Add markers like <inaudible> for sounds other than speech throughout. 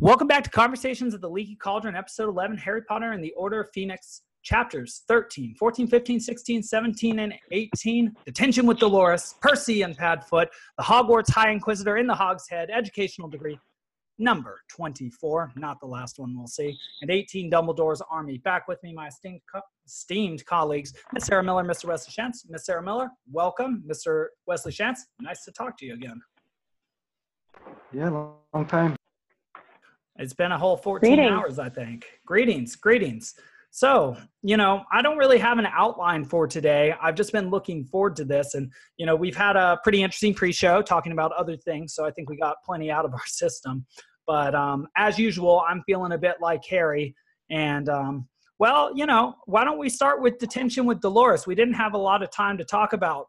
Welcome back to Conversations of the Leaky Cauldron, episode 11 Harry Potter and the Order of Phoenix, chapters 13, 14, 15, 16, 17, and 18. Detention with Dolores, Percy and Padfoot, the Hogwarts High Inquisitor in the Hogshead, educational decree number 24, not the last one we'll see, and 18 Dumbledore's Army. Back with me, my esteemed, co- esteemed colleagues, Miss Sarah Miller, Mr. Wesley Shantz. Miss Sarah Miller, welcome. Mr. Wesley Shantz, nice to talk to you again. Yeah, long time. It's been a whole 14 Greetings. hours, I think. Greetings, greetings. So, you know, I don't really have an outline for today. I've just been looking forward to this. And, you know, we've had a pretty interesting pre show talking about other things. So I think we got plenty out of our <laughs> system. But um, as usual, I'm feeling a bit like Harry. And, um, well, you know, why don't we start with detention with Dolores? We didn't have a lot of time to talk about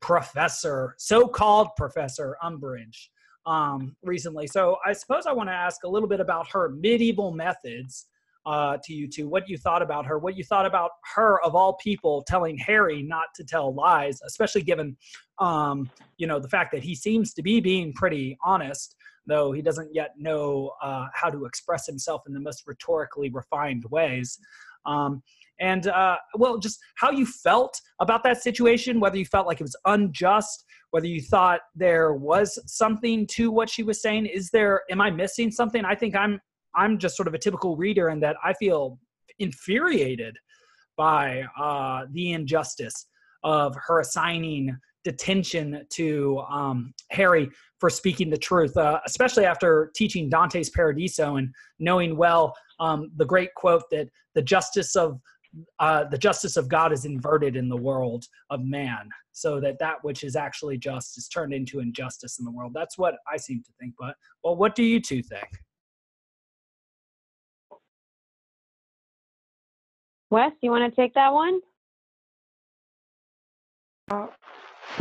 Professor, so called Professor Umbridge um, recently. So I suppose I want to ask a little bit about her medieval methods uh, to you two. What you thought about her? What you thought about her of all people telling Harry not to tell lies, especially given um, you know the fact that he seems to be being pretty honest, though he doesn't yet know uh, how to express himself in the most rhetorically refined ways. Um, and uh, well, just how you felt about that situation, whether you felt like it was unjust, whether you thought there was something to what she was saying. Is there? Am I missing something? I think I'm. I'm just sort of a typical reader in that I feel infuriated by uh, the injustice of her assigning detention to um, Harry for speaking the truth, uh, especially after teaching Dante's Paradiso and knowing well um, the great quote that the justice of uh, the justice of God is inverted in the world of man, so that that which is actually just is turned into injustice in the world. That's what I seem to think. But well, what do you two think? Wes, you want to take that one?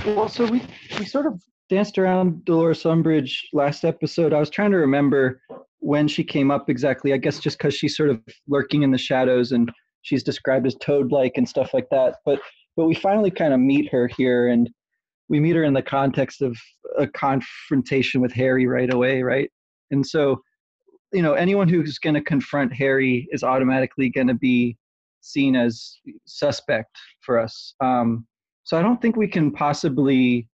Well, so we we sort of danced around Dolores Umbridge last episode. I was trying to remember when she came up exactly. I guess just because she's sort of lurking in the shadows and she's described as toad-like and stuff like that. But but we finally kind of meet her here, and we meet her in the context of a confrontation with Harry right away, right? And so, you know, anyone who's going to confront Harry is automatically going to be seen as suspect for us. Um, so I don't think we can possibly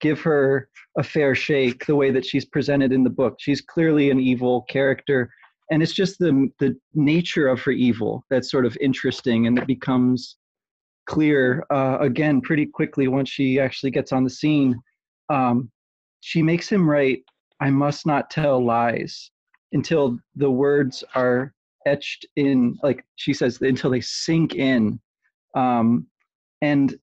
give her a fair shake the way that she's presented in the book. She's clearly an evil character, and it's just the the nature of her evil that's sort of interesting, and it becomes clear uh, again pretty quickly once she actually gets on the scene. Um, she makes him write, "I must not tell lies," until the words are etched in, like she says, until they sink in. Um, and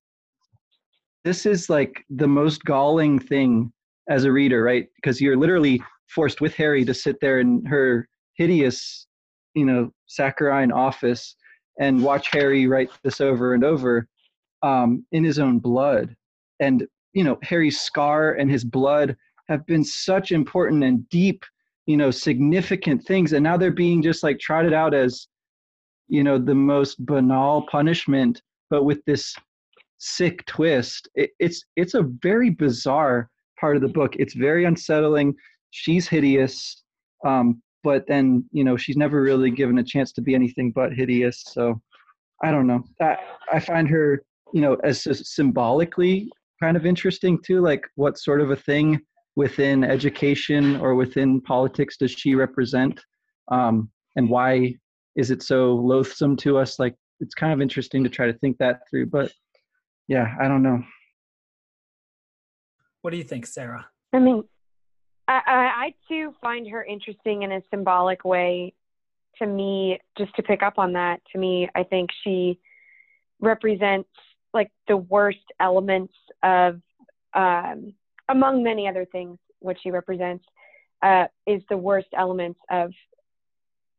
this is like the most galling thing as a reader, right? Because you're literally forced with Harry to sit there in her hideous, you know, saccharine office and watch Harry write this over and over um, in his own blood. And, you know, Harry's scar and his blood have been such important and deep, you know, significant things. And now they're being just like trotted out as, you know, the most banal punishment, but with this sick twist. It, it's it's a very bizarre part of the book. It's very unsettling. She's hideous, um, but then you know she's never really given a chance to be anything but hideous. So I don't know. I, I find her you know as s- symbolically kind of interesting too. Like what sort of a thing within education or within politics does she represent, um, and why is it so loathsome to us? Like it's kind of interesting to try to think that through, but yeah, I don't know. What do you think, Sarah? I mean, I, I, too find her interesting in a symbolic way. To me, just to pick up on that, to me, I think she represents like the worst elements of, um, among many other things, what she represents uh, is the worst elements of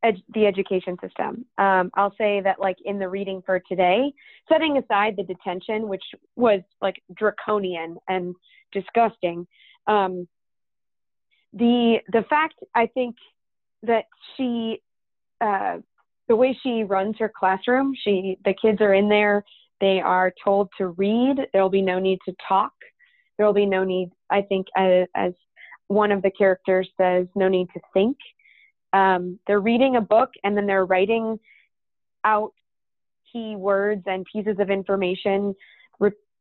ed- the education system. Um, I'll say that, like in the reading for today, setting aside the detention, which was like draconian and disgusting, um, the the fact I think that she, uh, the way she runs her classroom, she the kids are in there, they are told to read. There will be no need to talk. There will be no need, I think, as, as one of the characters says, no need to think um, they're reading a book and then they're writing out key words and pieces of information,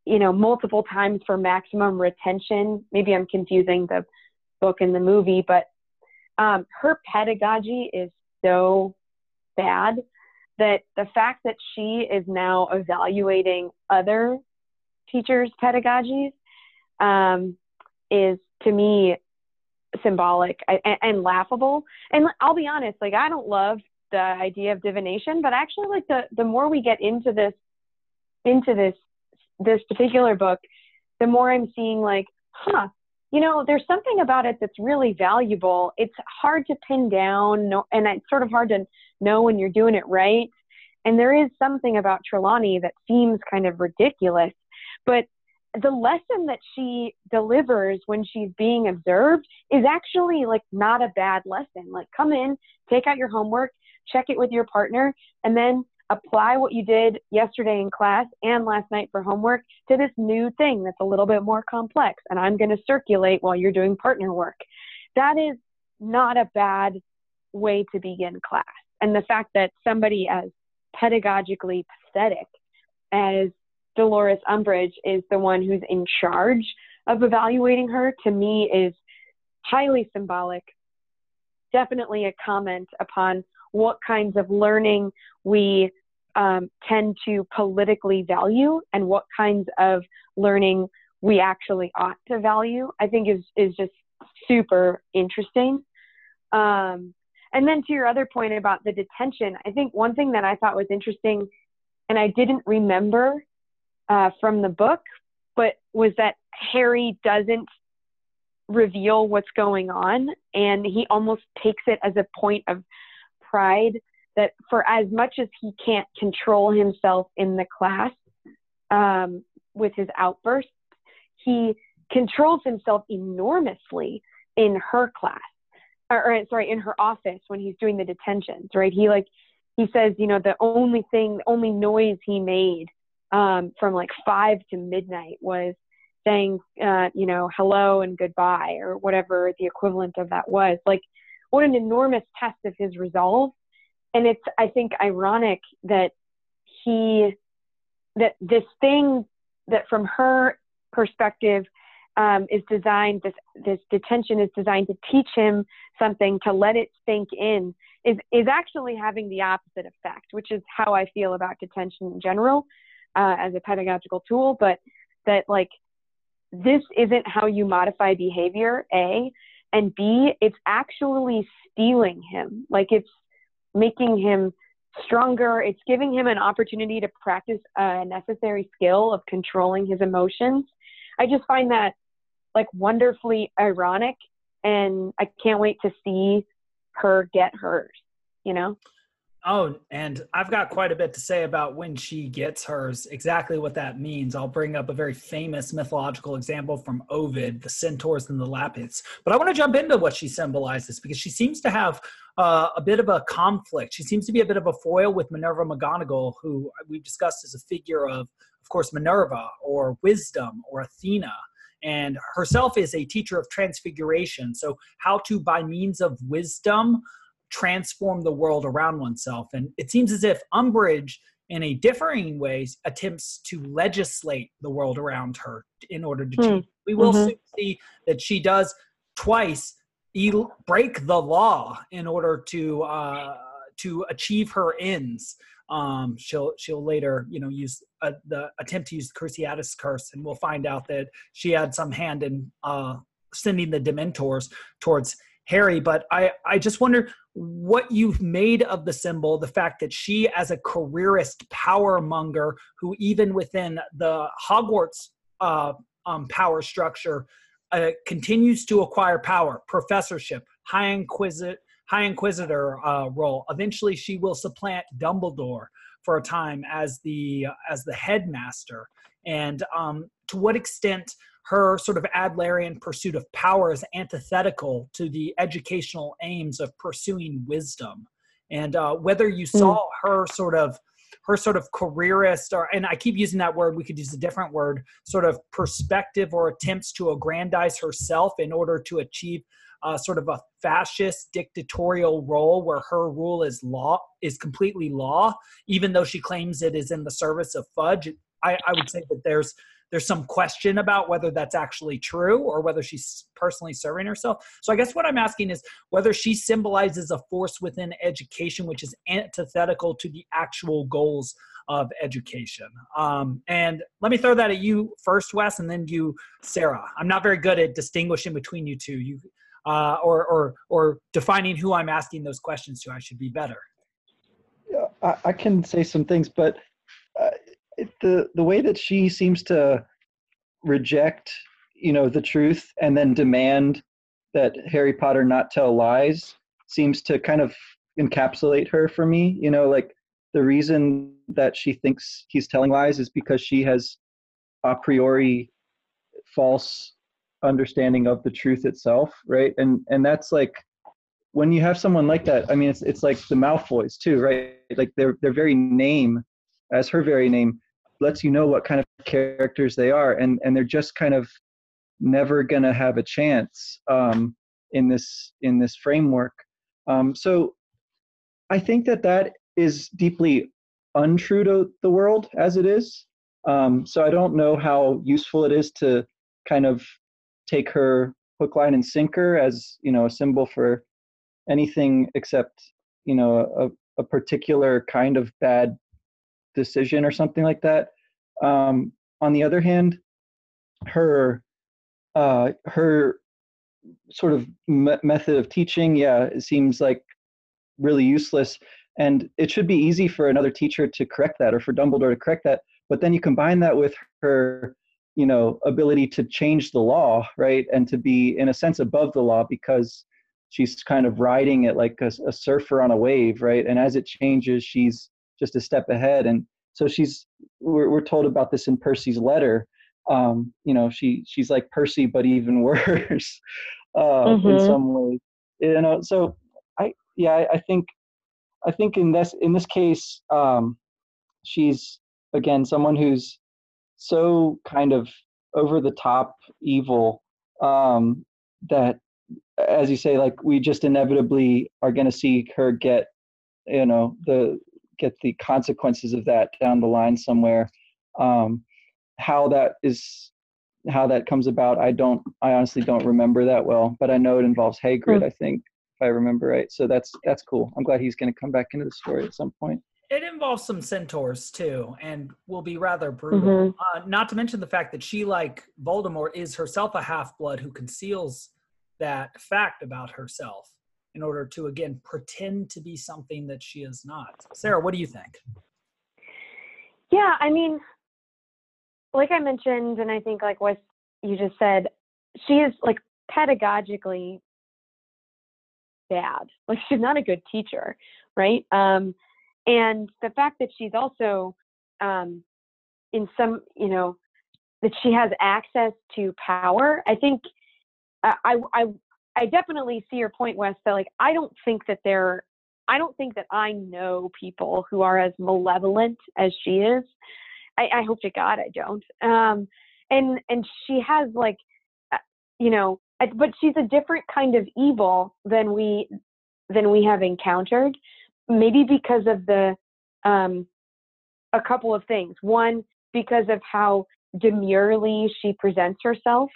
you know, multiple times for maximum retention. Maybe I'm confusing the book and the movie, but um, her pedagogy is so bad that the fact that she is now evaluating other teachers' pedagogies um, is to me symbolic and, and, laughable. And I'll be honest, like I don't love the idea of divination, but actually, like the the more we get into this into this this particular book, the more I'm seeing like, huh, you know, there's something about it that's really valuable. It's hard to pin down, and it's sort of hard to know when you're doing it right. And there is something about Trelawney that seems kind of ridiculous, but the lesson that she delivers when she's being observed is actually like not a bad lesson. Like, come in, take out your homework, check it with your partner, and then apply what you did yesterday in class and last night for homework to this new thing that's a little bit more complex. And I'm going to circulate while you're doing partner work. That is not a bad way to begin class. And the fact that somebody as pedagogically pathetic as Dolores Umbridge is the one who's in charge of evaluating her to me is highly symbolic. Definitely a comment upon what kinds of learning we um, tend to politically value and what kinds of learning we actually ought to value, I think is, is just super interesting. Um, and then to your other point about the detention, I think one thing that I thought was interesting and I didn't remember uh, from the book, but was that Harry doesn't reveal what's going on and he almost takes it as a point of pride that for as much as he can't control himself in the class um, with his outbursts, he controls himself enormously in her class, or, or sorry, in her office when he's doing the detentions. Right? He like he says, you know, the only thing, the only noise he made um, from like five to midnight was saying, uh, you know, hello and goodbye, or whatever the equivalent of that was. Like, what an enormous test of his resolve. And it's I think ironic that he that this thing that from her perspective um, is designed this this detention is designed to teach him something to let it sink in is is actually having the opposite effect which is how I feel about detention in general uh, as a pedagogical tool. But that like this isn't how you modify behavior a and b it's actually steeling him like it's making him stronger. It's giving him an opportunity to practice a necessary skill of controlling his emotions. I just find that like wonderfully ironic and I can't wait to see her get hers, you know? Oh, and I've got quite a bit to say about when she gets hers, exactly what that means. I'll bring up a very famous mythological example from Ovid, the centaurs and the Lapiths. But I want to jump into what she symbolizes because she seems to have uh, a bit of a conflict. She seems to be a bit of a foil with Minerva McGonagall, who we've discussed as a figure of, of course, Minerva or wisdom or Athena. And herself is a teacher of transfiguration. So, how to, by means of wisdom, transform the world around oneself. And it seems as if Umbridge, in a differing ways, attempts to legislate the world around her in order to change. Mm. We will mm-hmm. see that she does twice break the law in order to uh, to achieve her ends. Um, she'll she'll later you know use uh, the attempt to use the Cruciatus curse, and we'll find out that she had some hand in uh, sending the Dementors towards Harry. But I I just wonder what you've made of the symbol, the fact that she, as a careerist power monger, who even within the Hogwarts uh, um, power structure uh, continues to acquire power, professorship, high inquisitor, high inquisitor uh, role. Eventually, she will supplant Dumbledore for a time as the as the headmaster. And um, to what extent her sort of Adlerian pursuit of power is antithetical to the educational aims of pursuing wisdom, and uh, whether you hmm. saw mm. her sort of her sort of careerist or and i keep using that word we could use a different word sort of perspective or attempts to aggrandize herself in order to achieve uh, sort of a fascist dictatorial role where her rule is law is completely law, even though she claims it is in the service of fudge. I, I would say that there's there's some question about whether that's actually true or whether she's personally serving herself. So I guess what I'm asking is whether she symbolizes a force within education which is antithetical to the actual goals of education. Um, and let me throw that at you first, Wes, and then you, Sarah. I'm not very good at distinguishing between you two. You uh, or or or defining who I'm asking those questions to. I should be better. Yeah, I, I can say some things, but uh, it, the the way that she seems to reject, you know, the truth and then demand that Harry Potter not tell lies seems to kind of encapsulate her for me. You know, like the reason that she thinks he's telling lies is because she has a priori false understanding of the truth itself right and and that's like when you have someone like that i mean it's it's like the malfoys too right like their their very name as her very name lets you know what kind of characters they are and and they're just kind of never gonna have a chance um in this in this framework um so i think that that is deeply untrue to the world as it is. Um, so I don't know how useful it is to kind of take her hook, line, and sinker as you know a symbol for anything except you know a, a particular kind of bad decision or something like that. Um, on the other hand, her uh, her sort of me- method of teaching, yeah, it seems like really useless. And it should be easy for another teacher to correct that or for Dumbledore to correct that. But then you combine that with her, you know, ability to change the law, right? And to be, in a sense, above the law because she's kind of riding it like a, a surfer on a wave, right? And as it changes, she's just a step ahead. And so she's, we're, we're told about this in Percy's letter. Um, you know, she she's like Percy, but even <laughs> worse uh, mm-hmm. in some ways. You know, so I yeah, I, I think I think in this in this case, um, she's again someone who's so kind of over the top evil um, that, as you say, like we just inevitably are going to see her get, you know, the get the consequences of that down the line somewhere. Um, how that is how that comes about i don't i honestly don't remember that well but i know it involves hagrid mm. i think if I remember right. So that's that's cool. I'm glad he's going to come back into the story at some point. It involves some centaurs too, and will be rather brutal. Mm-hmm. Uh, not to mention the fact that she, like Voldemort, is herself a half blood who conceals that fact about herself in order to again pretend to be something that she is not. Sarah, what do you think? Yeah, I mean, like I mentioned, and I think like what you just said, she is like pedagogically bad. Like she's not a good teacher, right? Um, and the fact that she's also um, in some, you know, that she has access to power. I think I I I definitely see your point, Wes. That like I don't think that there. I don't think that I know people who are as malevolent as she is. I, I hope to God I don't. Um, and and she has like, uh, you know, but she's a different kind of evil than we than we have encountered maybe because of the um, a couple of things one because of how demurely she presents herself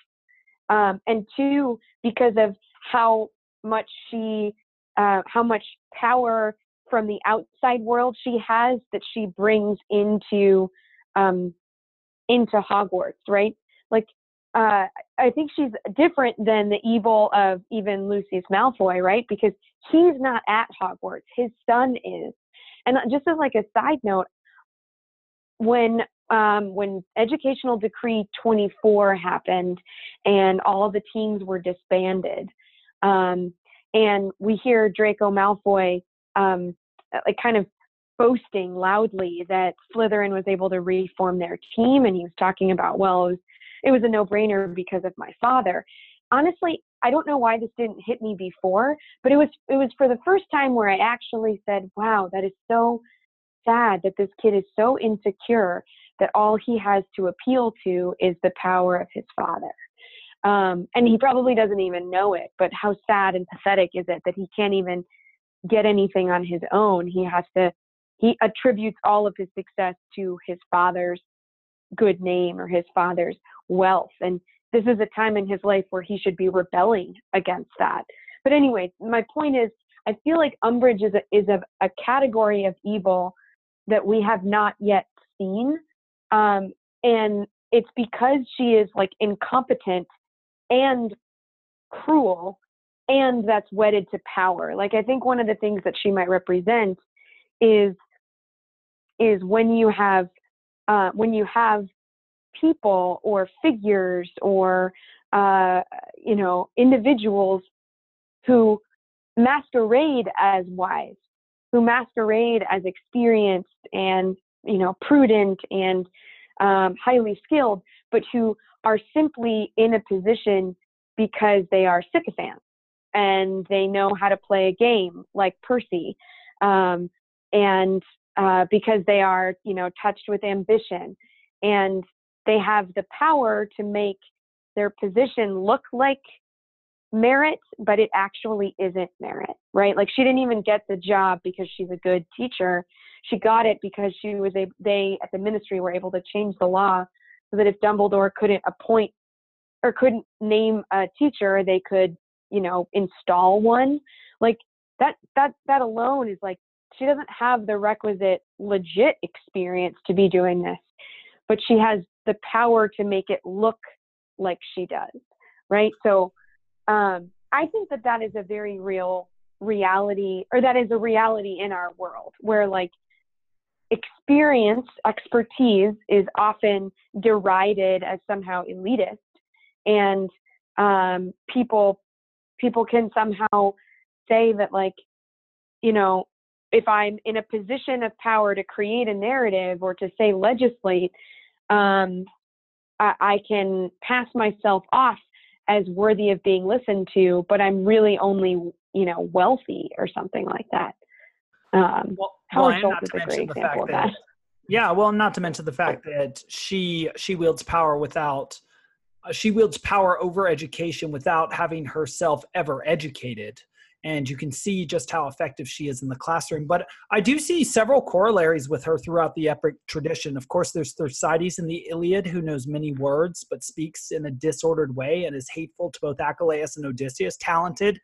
um, and two because of how much she uh, how much power from the outside world she has that she brings into um, into Hogwarts, right? Like uh, I think she's different than the evil of even Lucius Malfoy, right? Because he's not at Hogwarts, his son is. And just as like a side note, when um, when Educational Decree 24 happened and all the teams were disbanded, um, and we hear Draco Malfoy um, like kind of boasting loudly that Slytherin was able to reform their team, and he was talking about well, it was it was a no brainer because of my father. Honestly, I don't know why this didn't hit me before, but it was it was for the first time where I actually said, "Wow, that is so sad that this kid is so insecure that all he has to appeal to is the power of his father." Um, and he probably doesn't even know it, but how sad and pathetic is it that he can't even get anything on his own? He has to, he attributes all of his success to his father's good name or his father's wealth. And this is a time in his life where he should be rebelling against that. But anyway, my point is, I feel like Umbridge is a, is a, a category of evil that we have not yet seen. Um, and it's because she is like incompetent and cruel and that's wedded to power. Like I think one of the things that she might represent is is when you have uh, when you have people or figures or uh, you know individuals who masquerade as wise, who masquerade as experienced and you know prudent and um, highly skilled, but who are simply in a position because they are sycophants and they know how to play a game like Percy, um, and uh, because they are you know touched with ambition and they have the power to make their position look like merit, but it actually isn't merit, right? Like she didn't even get the job because she's a good teacher. She got it because she was a they at the ministry were able to change the law so that if Dumbledore couldn't appoint or couldn't name a teacher, they could, you know, install one. Like that that that alone is like she doesn't have the requisite legit experience to be doing this, but she has the power to make it look like she does, right? So um, I think that that is a very real reality, or that is a reality in our world where like experience, expertise is often derided as somehow elitist, and um, people people can somehow say that like you know if i'm in a position of power to create a narrative or to say legislate um, I, I, can pass myself off as worthy of being listened to, but I'm really only, you know, wealthy or something like that. Um, well, Well, Schultz is a great example of that, that. Yeah, well, not to mention the fact that she she wields power without uh, she wields power over education without having herself ever educated and you can see just how effective she is in the classroom. But I do see several corollaries with her throughout the epic tradition. Of course, there's Thersites in the Iliad who knows many words but speaks in a disordered way and is hateful to both Achilles and Odysseus, talented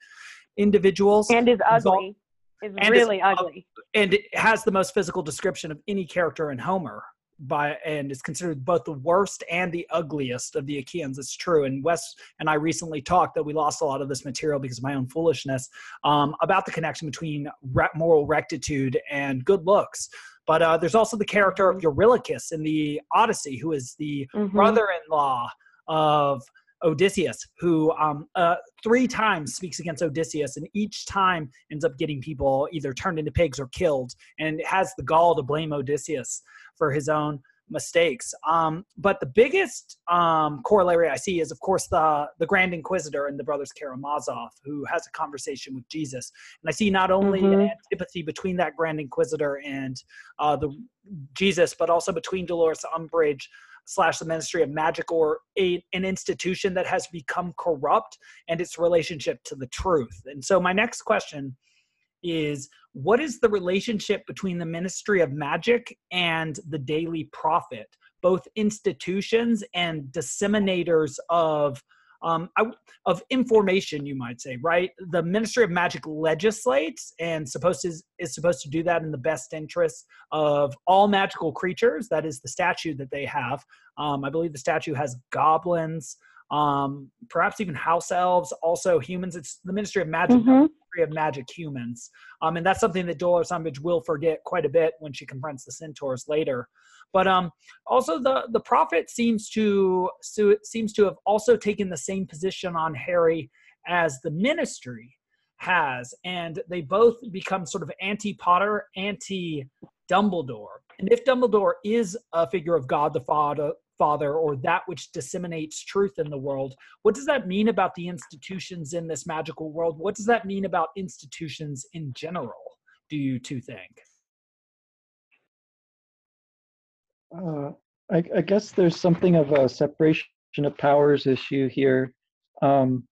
individuals. And is ugly. Is really is, ugly. And it has the most physical description of any character in Homer by and is considered both the worst and the ugliest of the Achaeans. It's true. And Wes and I recently talked that we lost a lot of this material because of my own foolishness um, about the connection between moral rectitude and good looks. But uh, there's also the character of Eurylochus in the Odyssey, who is the mm-hmm. brother-in-law of Odysseus, who um, uh, three times speaks against Odysseus, and each time ends up getting people either turned into pigs or killed, and has the gall to blame Odysseus for his own mistakes. Um, but the biggest um, corollary I see is, of course, the the Grand Inquisitor and the brothers Karamazov, who has a conversation with Jesus. And I see not only mm-hmm. an antipathy between that Grand Inquisitor and uh, the Jesus, but also between Dolores Umbridge slash the Ministry of Magic or a, an institution that has become corrupt and its relationship to the truth. And so my next question is what is the relationship between the Ministry of Magic and the Daily Prophet, both institutions and disseminators of um, of information, you might say, right? The Ministry of Magic legislates and supposed to, is supposed to do that in the best interest of all magical creatures. That is the statute that they have. Um, I believe the statute has goblins, um, perhaps even house elves, also humans. It's the Ministry of Magic, mm-hmm. Ministry of Magic humans, um, and that's something that Dolores Umbridge will forget quite a bit when she confronts the Centaurs later. But um, also the the prophet seems to seems to have also taken the same position on Harry as the Ministry has, and they both become sort of anti Potter, anti Dumbledore. And if Dumbledore is a figure of God the Father, father or that which disseminates truth in the world what does that mean about the institutions in this magical world? What does that mean about institutions in general do you two think? Uh, I, I, guess there's something of a separation of powers issue here. Um,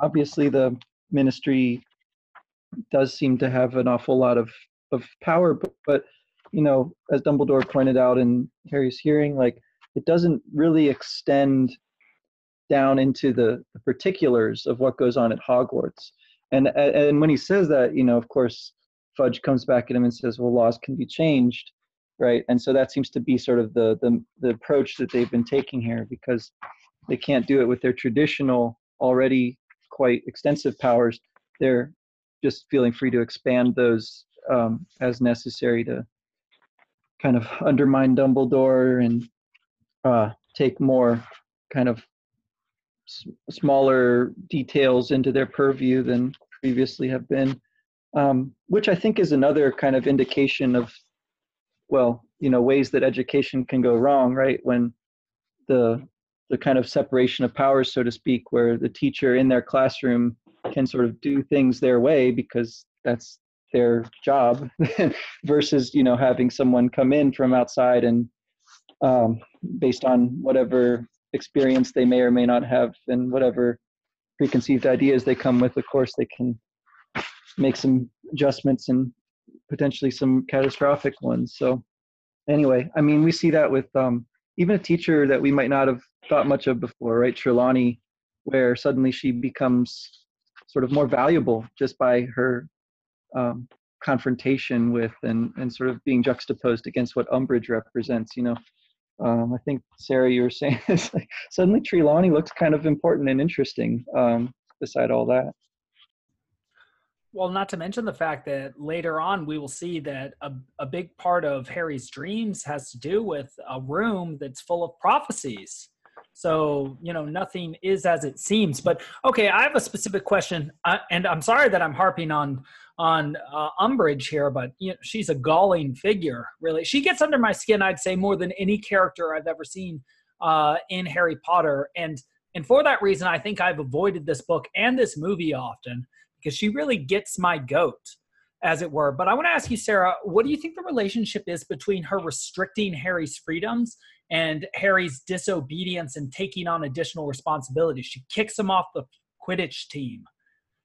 obviously, the ministry does seem to have an awful lot of of power, but, but you know, as Dumbledore pointed out in Harry's hearing, like it doesn't really extend down into the, the particulars of what goes on at Hogwarts. And and when he says that, you know, of course, Fudge comes back at him and says, "Well, laws can be changed." right? And so that seems to be sort of the, the the approach that they've been taking here because they can't do it with their traditional, already quite extensive powers. They're just feeling free to expand those um, as necessary to kind of undermine Dumbledore and uh, take more kind of s- smaller details into their purview than previously have been, um, which I think is another kind of indication of well, you know, ways that education can go wrong, right? When the the kind of separation of powers, so to speak, where the teacher in their classroom can sort of do things their way because that's their job, <laughs> versus you know having someone come in from outside and um, based on whatever experience they may or may not have and whatever preconceived ideas they come with, of course, they can make some adjustments and potentially some catastrophic ones. So anyway, I mean, we see that with um, even a teacher that we might not have thought much of before, right? Trelawney, where suddenly she becomes sort of more valuable just by her um, confrontation with and, and sort of being juxtaposed against what Umbridge represents, you know. Um, I think Sarah, you were saying <laughs> like, suddenly Trelawney looks kind of important and interesting um, beside all that. Well, not to mention the fact that later on we will see that a, a big part of Harry's dreams has to do with a room that's full of prophecies. So, you know, nothing is as it seems. But okay, I have a specific question, uh, and I'm sorry that I'm harping on on uh, Umbridge here, but you know, she's a galling figure. Really, she gets under my skin. I'd say more than any character I've ever seen uh, in Harry Potter, and and for that reason, I think I've avoided this book and this movie often because she really gets my goat, as it were. But I want to ask you, Sarah, what do you think the relationship is between her restricting Harry's freedoms and Harry's disobedience and taking on additional responsibilities? She kicks him off the Quidditch team.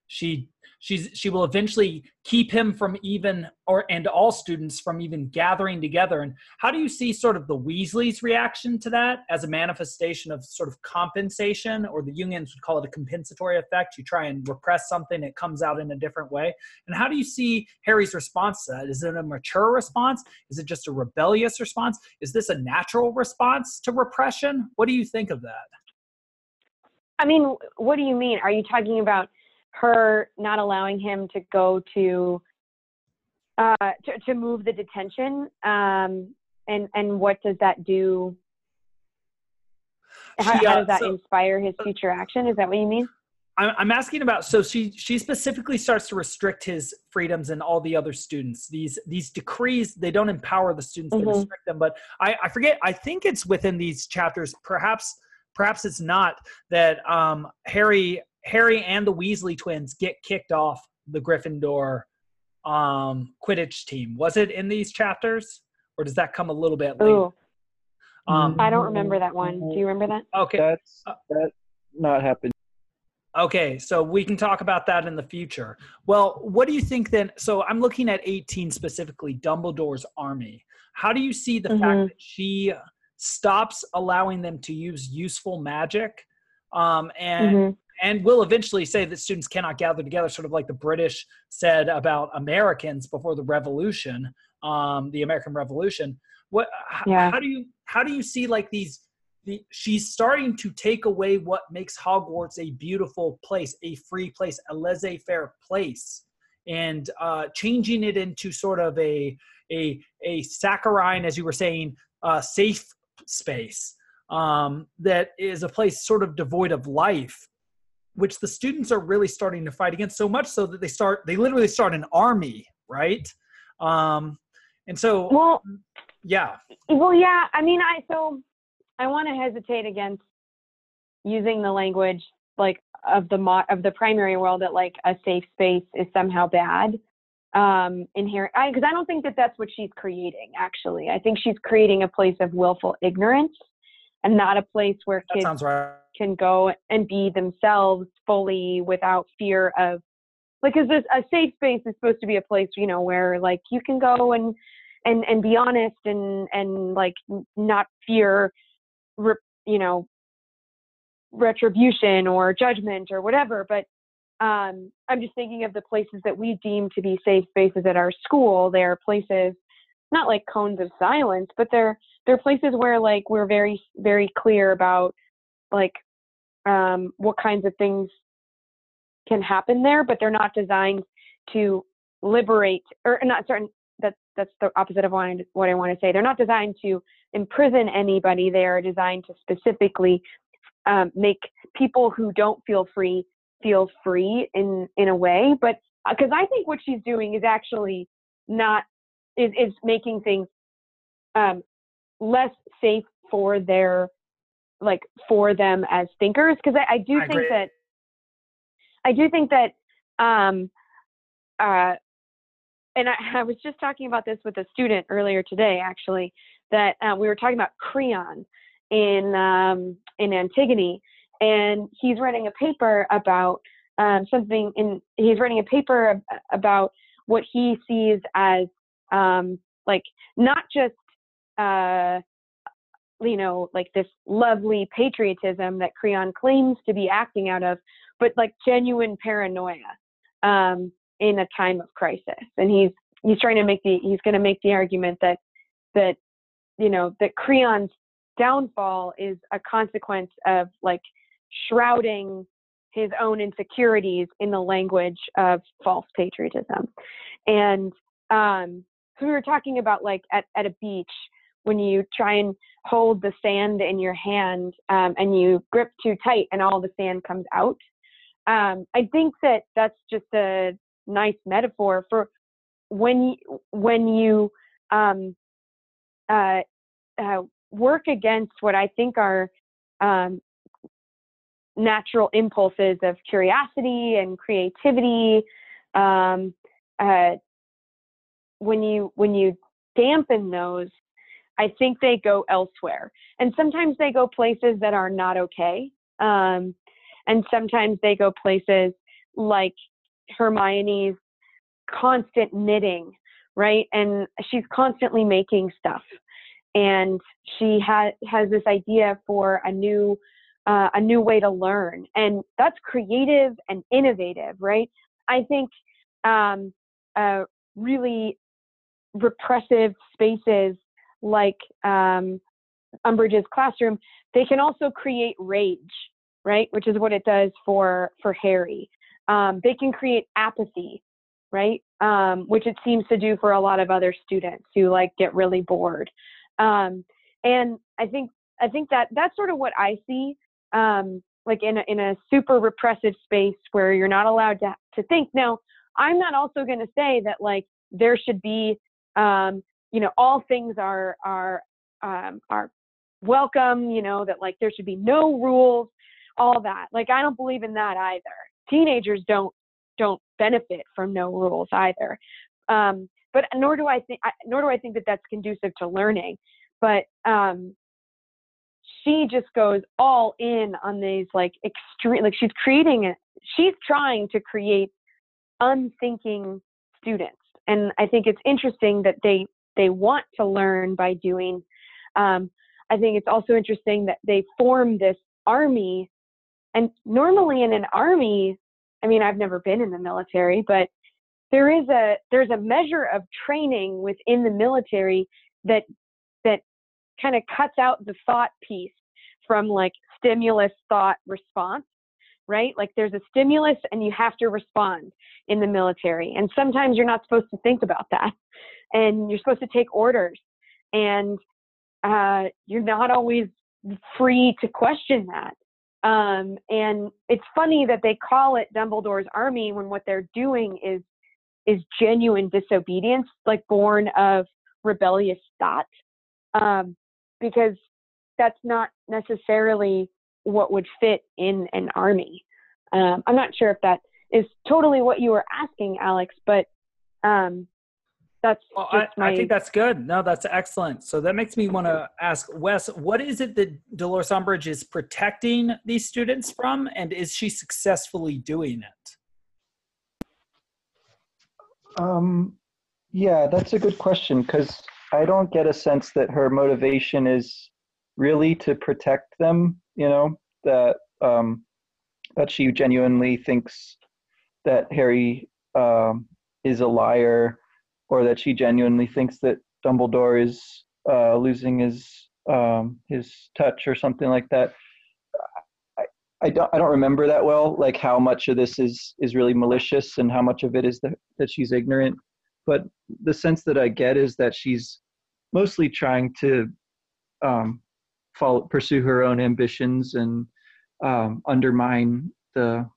She she's she will eventually keep him from even or and all students from even gathering together. And how do you see sort of the weasleys reaction to that as a manifestation of sort of compensation or the Jungians would call it a compensatory effect? You try and repress something it comes out in a different way. And how do you see harry's response to that? Is it a mature response? Is it just a rebellious response? Is this a natural response to repression? What do you think of that? I mean, what do you mean? Are you talking about her not allowing him to go to uh, to, to move the detention um, and and what does that do? How, how does that so, inspire his future action? Is that what you mean? I'm asking about so she she specifically starts to restrict his freedoms and all the other students. These these decrees they don't empower the students mm-hmm. they restrict them but i i forget i think it's within these chapters. Perhaps perhaps it's not that um harry Harry and the Weasley twins get kicked off the Gryffindor um, Quidditch team. Was it in these chapters, or does that come a little bit later? Ooh. Um, I don't remember that one. Do you remember that? Okay, that's that not happened. Okay, so we can talk about that in the future. Well, what do you think then? So I'm looking at 18 specifically, Dumbledore's army. How do you see the mm-hmm. fact that she stops allowing them to use useful magic um, and mm-hmm and will eventually say that students cannot gather together, sort of like the British said about Americans before the Revolution, um, the American Revolution. What? Yeah. How do you how do you see like these? The, she's starting to take away what makes Hogwarts a beautiful place, a free place, a laissez-faire place, and uh, changing it into sort of a a a saccharine, as you were saying, uh, safe space um, that is a place sort of devoid of life which the students are really starting to fight against so much so that they start they literally start an army right? Um and so well yeah. well yeah i mean i so i want to hesitate against using the language like of the mo- of the primary world that like a safe space is somehow bad um inherent because I, I don't think that that's what she's creating actually. I think she's creating a place of willful ignorance and not a place where kids right. can go and be themselves fully without fear of like is this a safe space is supposed to be a place you know where like you can go and and and be honest and and like not fear re, you know retribution or judgment or whatever but um i'm just thinking of the places that we deem to be safe spaces at our school they're places not like cones of silence but they're they're places where like we're very very clear about like um what kinds of things can happen there but they're not designed to liberate or not certain that's that's the opposite of what I, what I want to say. They're not designed to imprison anybody. They are designed to specifically um, make people who don't feel free feel free in in a way. But because i think what she's doing is actually not is is making things um, less safe for their like for them as thinkers because I, I do I think agree. that I do think that um uh and I, <laughs> I was just talking about this with a student earlier today actually that uh, we were talking about Creon in um in Antigone and he's writing a paper about um something in he's writing a paper ab- about what he sees as um like not just uh you know like this lovely patriotism that creon claims to be acting out of but like genuine paranoia um in a time of crisis. And he's he's trying to make the he's going to make the argument that that you know that creon's downfall is a consequence of like shrouding his own insecurities in the language of false patriotism. And um so we were talking about like at, at a beach when you try and hold the sand in your hand um, and you grip too tight and all the sand comes out. Um, I think that that's just a nice metaphor for when you, when you um, uh, uh, work against what I think are um, natural impulses of curiosity and creativity. Um, uh, when you when you dampen those, I think they go elsewhere. And sometimes they go places that are not okay. Um, and sometimes they go places like Hermione's constant knitting, right? And she's constantly making stuff. And she ha- has this idea for a new uh, a new way to learn, and that's creative and innovative, right? I think um, uh, really repressive spaces like um, Umbridge's classroom, they can also create rage, right? Which is what it does for for Harry. Um, they can create apathy, right? Um, which it seems to do for a lot of other students who like get really bored. Um, and I think I think that that's sort of what I see, um, like in a, in a super repressive space where you're not allowed to to think. Now, I'm not also going to say that like there should be um, you know all things are are um, are welcome you know that like there should be no rules all that. Like i don't believe in that either. Teenagers don't don't benefit from no rules either. Um, but nor do i think nor do i think that that's conducive to learning. But um, she just goes all in on these like extreme like she's creating it she's trying to create unthinking students. And i think it's interesting that they they want to learn by doing. Um, i think it's also interesting that they form this army and normally in an army i mean i've never been in the military but there is a there's a measure of training within the military that that kind of cuts out the thought piece from like stimulus thought response right? Like there's a stimulus and you have to respond in the military and sometimes you're not supposed to think about that and you're supposed to take orders. And uh, you're not always free to question that. Um, and it's funny that they call it dumbledore's army when what they're doing is is genuine disobedience like born of rebellious thought. Um, because that's not necessarily what would fit in an army. Um, I'm not sure if that is totally what you were asking, Alex, but um, that's Well, just I, my I think that's good. No, that's excellent. So that makes me want to ask Wes, what is it that Dolores Umbridge is protecting these students from, and is she successfully doing it? Um, yeah, that's a good question because I don't get a sense that her motivation is really to protect them. You know that um, that she genuinely thinks that Harry um, is a liar, or that she genuinely thinks that Dumbledore is uh, losing his um, his touch or something like that. I, don't I don't remember that well, like how much of this is is really malicious and how much of it is that that she's ignorant. But the sense that I get is that she's mostly trying to um, follow pursue her own ambitions and um, undermine the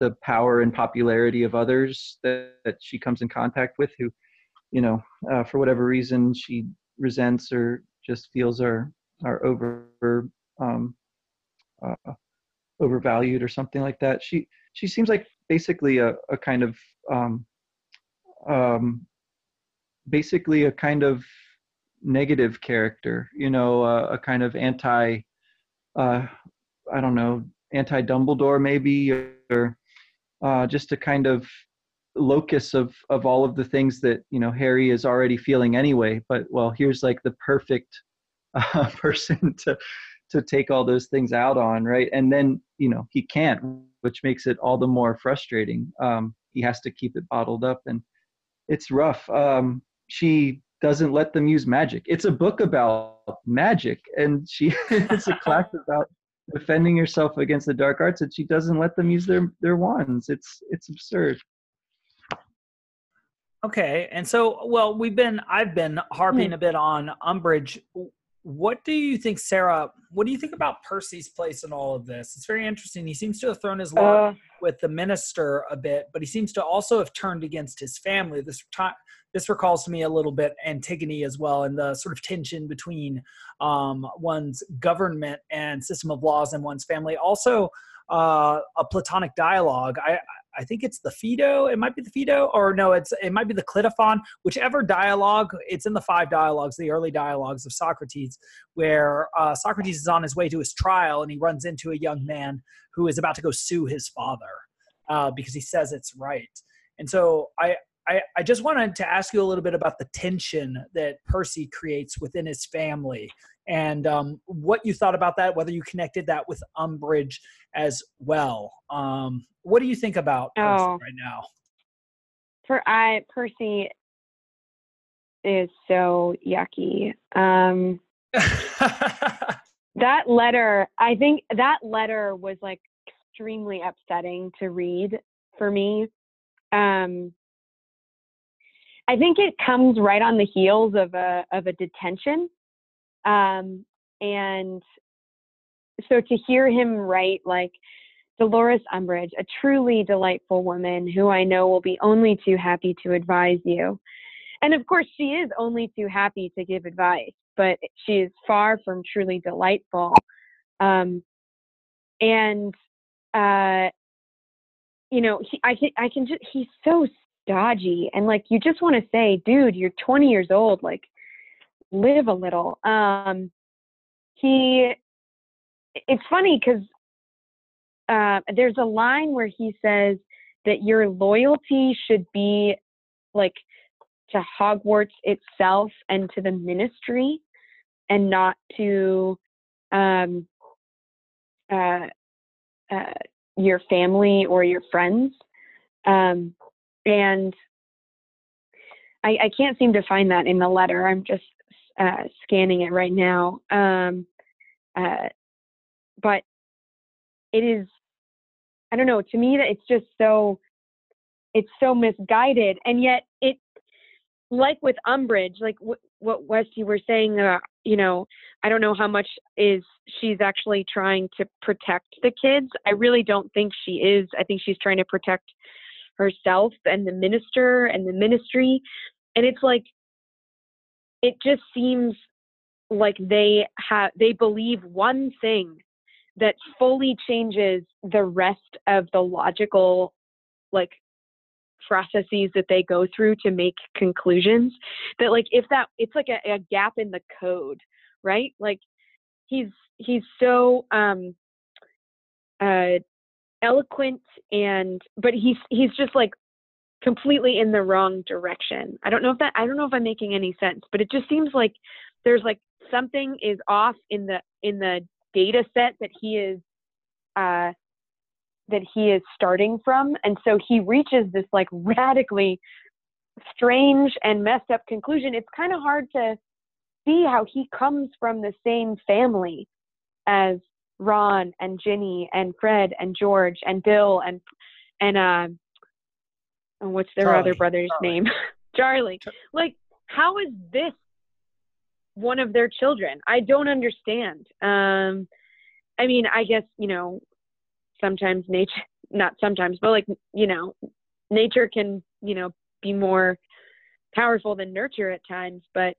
the power and popularity of others that, that she comes in contact with who you know uh, for whatever reason she resents or just feels are are over um, uh, overvalued or something like that. She she seems like basically a, a kind of um, um, basically a kind of negative character you know uh, a kind of anti uh, i don't know anti dumbledore maybe or uh, just a kind of locus of of all of the things that you know Harry is already feeling anyway. But well, here's like the perfect <laughs> uh, person to to take all those things out on, right? And then you know he can't, which makes it all the more frustrating. Um, he has to keep it bottled up, and it's rough. Um, she doesn't let them use magic. It's a book about magic, and she <laughs> it's a class <laughs> about defending yourself against the dark arts and she doesn't let them use their their wands it's it's absurd Okay, and so well, we've been I've been harping a bit on Umbridge. What do you think, Sarah? What do you think about Percy's place in all of this? It's very interesting. He seems to have thrown his lot Uh, with the minister a bit, but he seems to also have turned against his family. This time, this recalls to me a little bit Antigone as well, and the sort of tension between um, one's government and system of laws and one's family. Also, uh, a Platonic dialogue. I I think it's the Phaedo. It might be the Phaedo, or no, it's it might be the Clitophon. Whichever dialogue, it's in the five dialogues, the early dialogues of Socrates, where uh, Socrates is on his way to his trial and he runs into a young man who is about to go sue his father uh, because he says it's right. And so I, I I just wanted to ask you a little bit about the tension that Percy creates within his family and um, what you thought about that, whether you connected that with Umbridge as well. Um, what do you think about Percy Oh. right now? for I Percy is so yucky. Um, <laughs> that letter, I think that letter was like extremely upsetting to read for me. Um, I think it comes right on the heels of a of a detention, um, and so to hear him write like Dolores Umbridge, a truly delightful woman who I know will be only too happy to advise you. And of course, she is only too happy to give advice, but she is far from truly delightful. Um, and, uh, you know, he, I can, I can just, he's so stodgy. And like, you just want to say, dude, you're 20 years old, like, live a little. Um, he, it's funny because uh, there's a line where he says that your loyalty should be like to Hogwarts itself and to the ministry and not to um, uh, uh, your family or your friends. Um, and I, I can't seem to find that in the letter. I'm just uh, scanning it right now. Um, uh, but it is i don't know to me that it's just so it's so misguided and yet it like with umbridge like w- what wes you were saying uh, you know i don't know how much is she's actually trying to protect the kids i really don't think she is i think she's trying to protect herself and the minister and the ministry and it's like it just seems like they have they believe one thing that fully changes the rest of the logical like processes that they go through to make conclusions. That like if that it's like a, a gap in the code right? Like he's he's so um uh eloquent and but he's he's just like completely in the wrong direction. I don't know if that i don't know if i'm making any sense but it just seems like there's like something is off in the in the data set that he is uh that he is starting from. And so he reaches this like radically strange and messed up conclusion. It's kind of hard to see how he comes from the same family as Ron and Ginny and Fred and George and Bill and and uh what's their Charlie. other brother's Charlie. name? <laughs> Charlie. Like how is this one of their children? I don't understand. Um I mean, I guess, you know, sometimes nature not sometimes, but like, you know, nature can, you know, be more powerful than nurture at times, but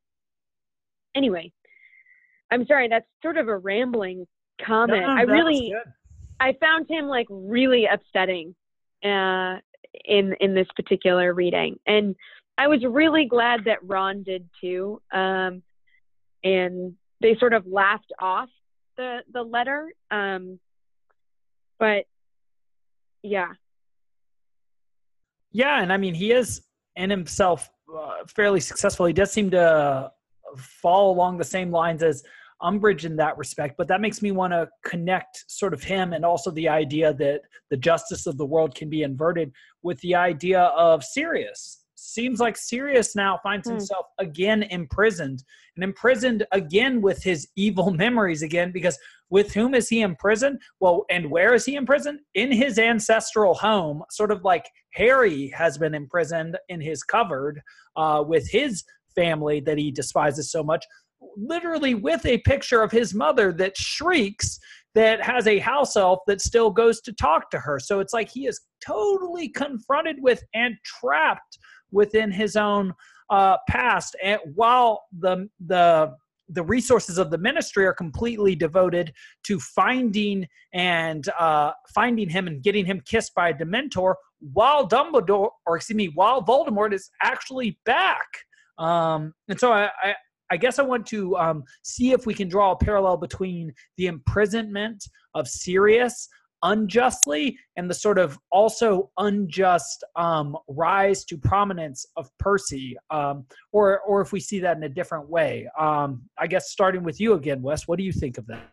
anyway, I'm sorry, that's sort of a rambling comment. No, I really. I found him like really upsetting uh, in in this particular reading, and I was really glad that Ron did too. Um, and they sort of laughed off the the letter, um, but yeah, yeah, and I mean he is in himself uh, fairly successful. He does seem to fall along the same lines as Umbridge in that respect, but that makes me want to connect sort of him and also the idea that the justice of the world can be inverted with the idea of Sirius. Seems like Sirius now finds hmm. himself again imprisoned and imprisoned again with his evil <laughs> memories again because with whom is he imprisoned? Well, and where is he imprisoned? In his ancestral home, sort of like Harry has been imprisoned in his cupboard uh, with his family that he despises so much, literally with a picture of his mother that shrieks that has a house elf that still goes to talk to her. So it's like he is totally confronted with and trapped within his own uh, past. And while the the the resources of the ministry are completely devoted to finding and uh, finding him and getting him kissed by a Dementor, while Dumbledore, or excuse me, while Voldemort is actually back. Um, and so I, I, I guess I want to um, see if we can draw a parallel between the imprisonment of Sirius unjustly and the sort of also unjust um, rise to prominence of Percy, um, or or if we see that in a different way. Um, I guess starting with you again, Wes, what do you think of that?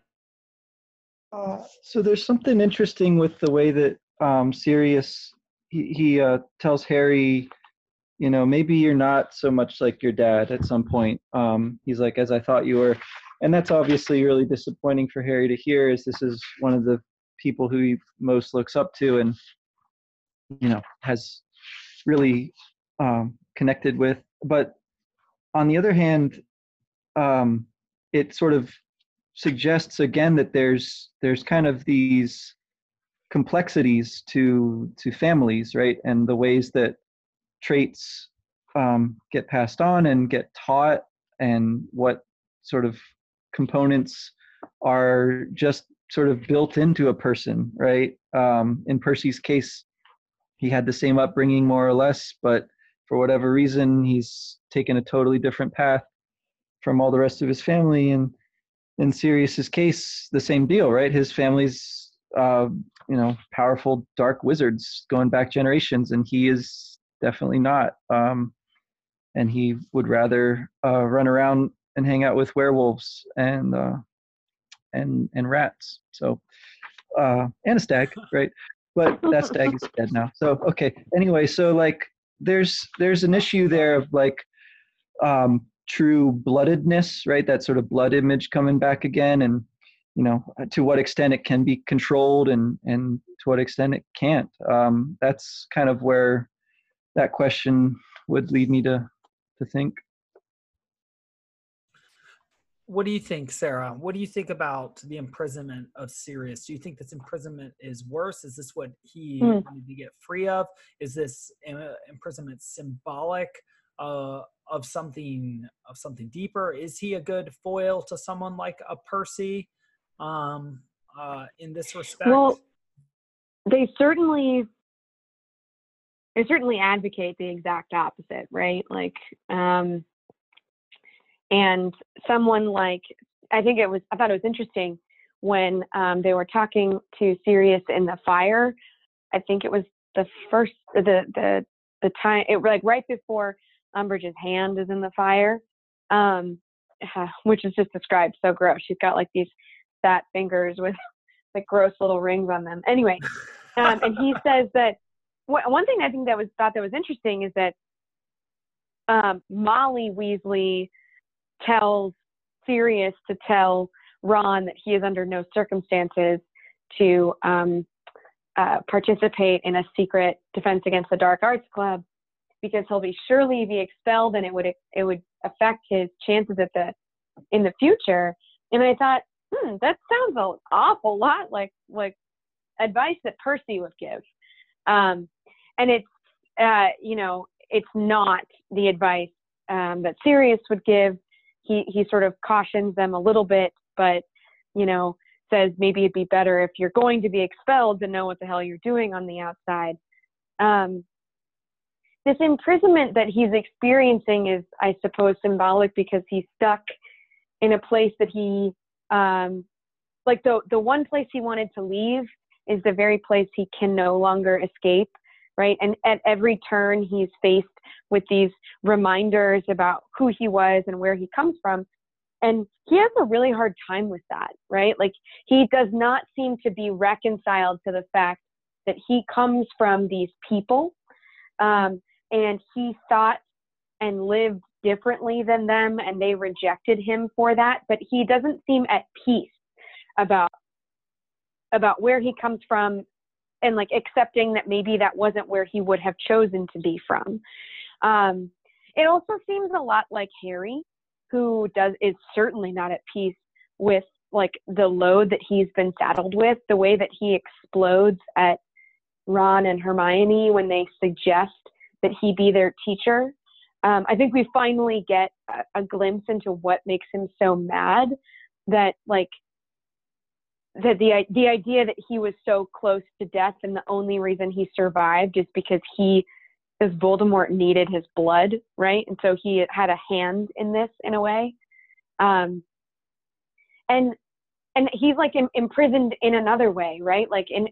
Uh, so there's something interesting with the way that um, Sirius he, he uh, tells Harry you know maybe you're not so much like your dad at some point um, he's like as i thought you were. And that's obviously really disappointing for harry to hear as this is one of the people who he most looks up to and you know has really um, connected with. But on the other hand um, it sort of suggests again that there's there's kind of these complexities to to families right? And the ways that traits um, get passed on and get taught and what sort of components are just sort of built into a person right? Um, in percy's case he had the same upbringing more or less but for whatever reason he's taken a totally different path from all the rest of his family. And in sirius's case the same deal right? His family's uh, you know powerful dark wizards going back generations and he is definitely not. Um, and he would rather uh, run around and hang out with werewolves and uh, and and rats. So uh, and a stag, <laughs> right? But that stag is dead now. So okay. Anyway, so like there's there's an issue there of like um, true bloodedness, right? That sort of blood image coming back again, and you know to what extent it can be controlled and and to what extent it can't. Um, that's kind of where that question would lead me to to think. What do you think, Sarah? What do you think about the imprisonment of Sirius? Do you think this imprisonment is worse? Is this what he mm. wanted to get free of? Is this imprisonment symbolic uh, of something of something deeper? Is he a good foil to someone like a Percy um, uh, in this respect? Well, they certainly they certainly advocate the exact opposite, right? Like, um, and someone like I think it was I thought it was interesting when um, they were talking to Sirius in the fire. I think it was the first the the the time it like right before Umbridge's hand is in the fire, um, <sighs> which is just described so gross. She's got like these fat fingers with <laughs> like gross little rings on them. Anyway, um, and he <laughs> says that one thing I think that was thought that was interesting is that um, Molly Weasley tells Sirius to tell Ron that he is under no circumstances to um, uh, participate in a secret Defense Against the Dark Arts Club because he'll be surely be expelled and it would it would affect his chances at the in the future. And I thought, hmm, that sounds an awful lot like like advice that Percy would give. Um, and it's uh, you know it's not the advice um, that Sirius would give. He he sort of cautions them a little bit, but you know says maybe it'd be better if you're going to be expelled to know what the hell you're doing on the outside. Um, this imprisonment that he's experiencing is, I suppose, symbolic because he's stuck in a place that he, um, like the the one place he wanted to leave is the very place he can no longer escape, right? And at every turn, he's faced with these reminders about who he was and where he comes from. And he has a really hard time with that, right? Like he does not seem to be reconciled to the fact that he comes from these people um, and he thought and lived differently than them and they rejected him for that but he doesn't seem at peace about about where he comes from and like accepting that maybe that wasn't where he would have chosen to be from um, it also seems a lot like harry who does is certainly not at peace with like the load that he's been saddled with the way that he explodes at ron and hermione when they suggest that he be their teacher. Um, I think we finally get a, a glimpse into what makes him so mad that like that the the idea that he was so close to death and the only reason he survived is because he as Voldemort needed his blood, right? And so he had a hand in this in a way. Um, and and he's like in, imprisoned in another way, right? Like in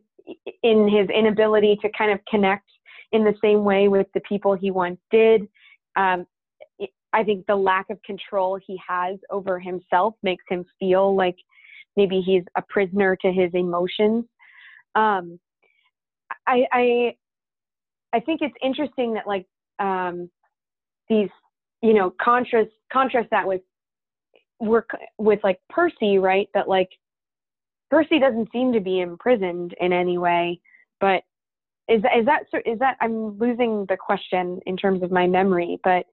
in his inability to kind of connect in the same way with the people he once did. Um, I think the lack of control he has over himself makes him feel like maybe he's a prisoner to his emotions. Um, I, I, I think it's interesting that like um, these, you know, contrast contrast that with work with like Percy, right? That like Percy doesn't seem to be imprisoned in any way, but is that, is that is that I'm losing the question in terms of my memory, but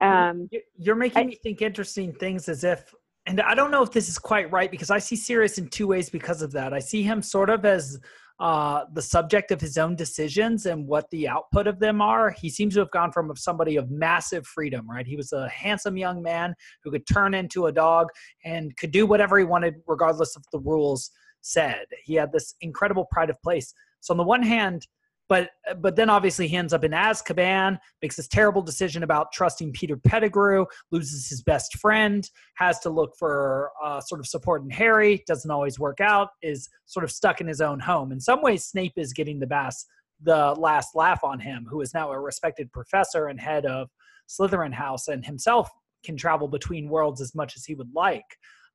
um, you're making I, me think interesting things as if, and I don't know if this is quite right because I see Sirius in two ways because of that. I see him sort of as uh, the subject of his own decisions and what the output of them are. He seems to have gone from somebody of massive freedom, right? He was a handsome young man who could turn into a dog and could do whatever he wanted, regardless of the rules said. He had this incredible pride of place. So, on the one hand, but but then obviously he ends up in Azkaban, makes this terrible decision about trusting Peter Pettigrew, loses his best friend, has to look for uh, sort of support in Harry, doesn't always work out, is sort of stuck in his own home. In some ways, Snape is getting the best, the last laugh on him, who is now a respected professor and head of Slytherin House, and himself can travel between worlds as much as he would like.